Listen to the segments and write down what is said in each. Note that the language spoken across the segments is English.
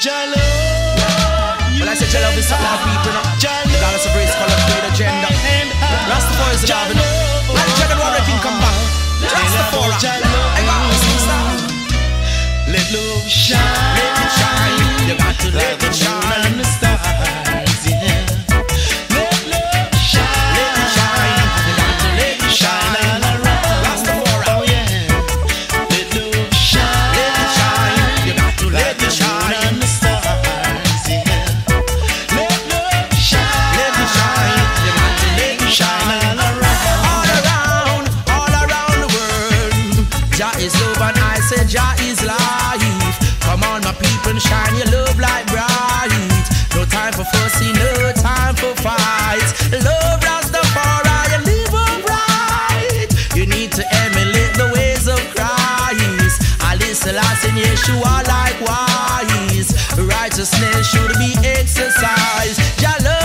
Jalo. When I say Jalo, it's not like people, regardless of race, color, grade, gender. Rastafari is. Jah is love and I say Jah is life. Come on, my people, shine your love light bright. No time for fussing, no time for fights. Love Rastafari and live upright. You need to emulate the ways of Christ. Haile Selassie and Yeshua likewise. Righteousness should be exercised. Jah love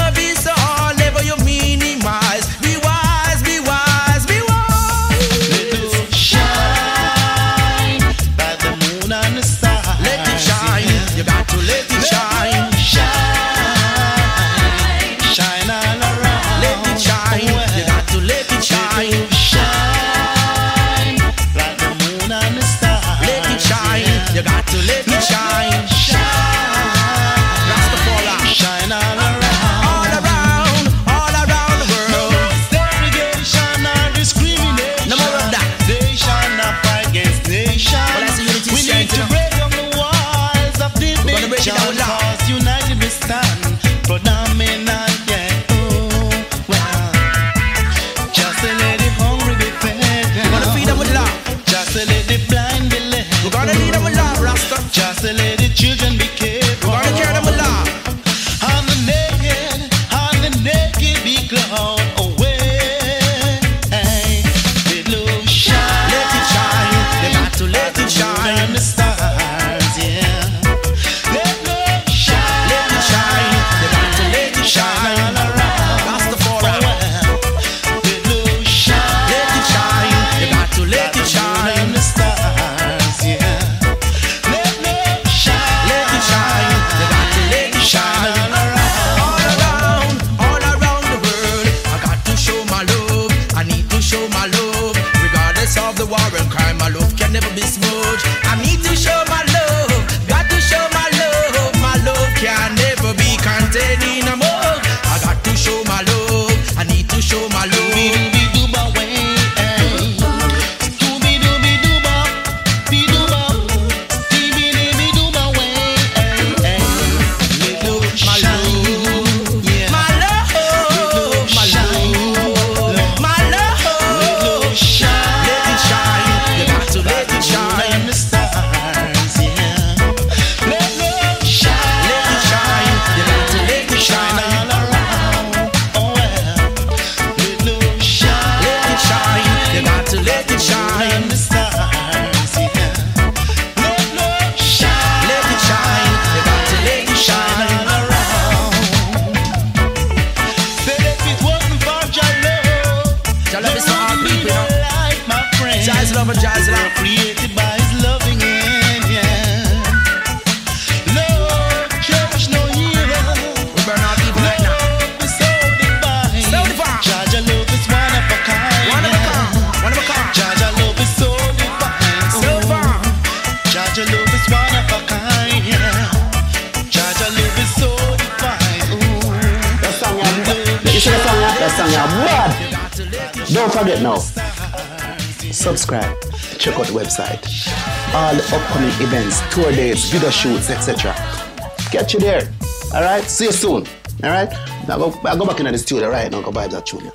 of a created by his loving hand. Love is one of a kind. One of a kind. One of a kind. Love is so divine. So divine. Love is one of a kind. Yeah. Love is so divine. Ooh. Song, the song, song, Don't forget now subscribe, check out the website. All the upcoming events, tour dates, video shoots, etc. Catch you there. Alright? See you soon. Alright? Now go, I go back into the studio right now, go buy that tune.